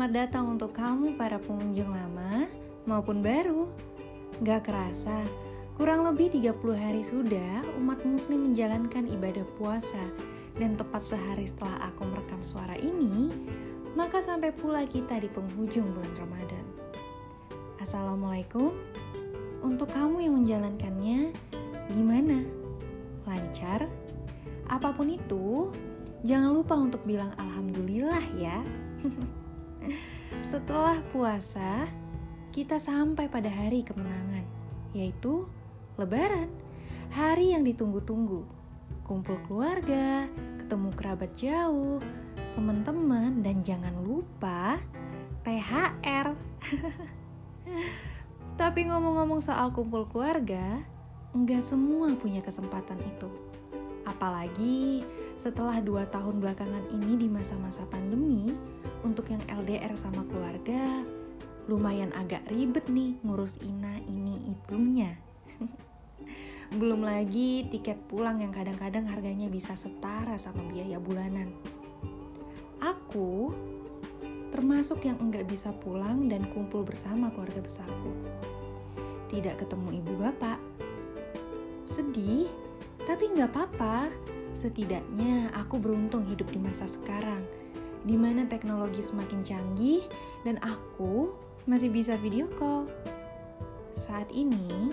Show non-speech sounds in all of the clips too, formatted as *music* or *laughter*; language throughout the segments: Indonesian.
Selamat datang untuk kamu para pengunjung lama maupun baru. Gak kerasa, kurang lebih 30 hari sudah umat muslim menjalankan ibadah puasa dan tepat sehari setelah aku merekam suara ini, maka sampai pula kita di penghujung bulan Ramadan. Assalamualaikum. Untuk kamu yang menjalankannya, gimana? Lancar? Apa pun itu, jangan lupa untuk bilang alhamdulillah ya. *laughs* Setelah puasa, kita sampai pada hari kemenangan, yaitu Lebaran, hari yang ditunggu-tunggu. Kumpul keluarga, ketemu kerabat jauh, teman-teman, dan jangan lupa THR. *laughs* Tapi ngomong-ngomong soal kumpul keluarga, enggak semua punya kesempatan itu. Apalagi setelah dua tahun belakangan ini di masa-masa pandemi, untuk yang LDR sama keluarga, lumayan agak ribet nih ngurus ina ini itunya. *laughs* Belum lagi tiket pulang yang kadang-kadang harganya bisa setara sama biaya bulanan. Aku termasuk yang enggak bisa pulang dan kumpul bersama keluarga besarku. Tidak ketemu ibu bapak. Sedih, tapi nggak apa-apa Setidaknya aku beruntung hidup di masa sekarang, di mana teknologi semakin canggih dan aku masih bisa video call. Saat ini,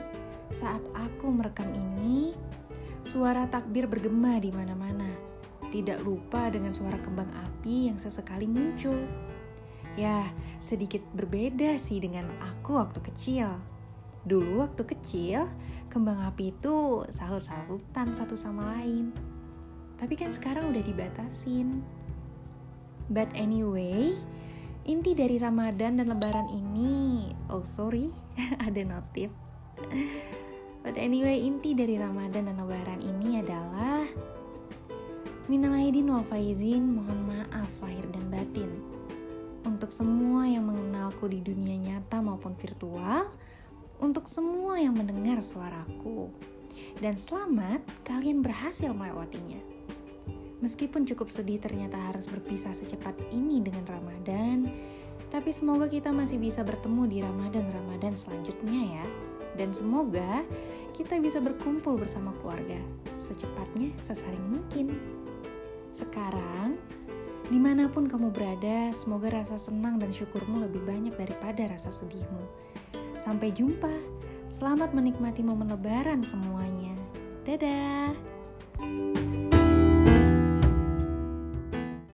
saat aku merekam ini, suara takbir bergema di mana-mana. Tidak lupa dengan suara kembang api yang sesekali muncul. Ya, sedikit berbeda sih dengan aku waktu kecil. Dulu waktu kecil, kembang api itu sahut-sahutan satu sama lain. Tapi kan sekarang udah dibatasin. But anyway, inti dari Ramadan dan Lebaran ini, oh sorry, *laughs* ada notif. But anyway, inti dari Ramadan dan Lebaran ini adalah Minal aidin wal faizin, mohon maaf lahir dan batin. Untuk semua yang mengenalku di dunia nyata maupun virtual, untuk semua yang mendengar suaraku. Dan selamat kalian berhasil melewatinya. Meskipun cukup sedih ternyata harus berpisah secepat ini dengan Ramadan, tapi semoga kita masih bisa bertemu di Ramadan-Ramadan selanjutnya ya. Dan semoga kita bisa berkumpul bersama keluarga secepatnya sesering mungkin. Sekarang, di mana pun kamu berada, semoga rasa senang dan syukurmu lebih banyak daripada rasa sedihmu. Sampai jumpa, selamat menikmati momen lebaran semuanya. Dadah!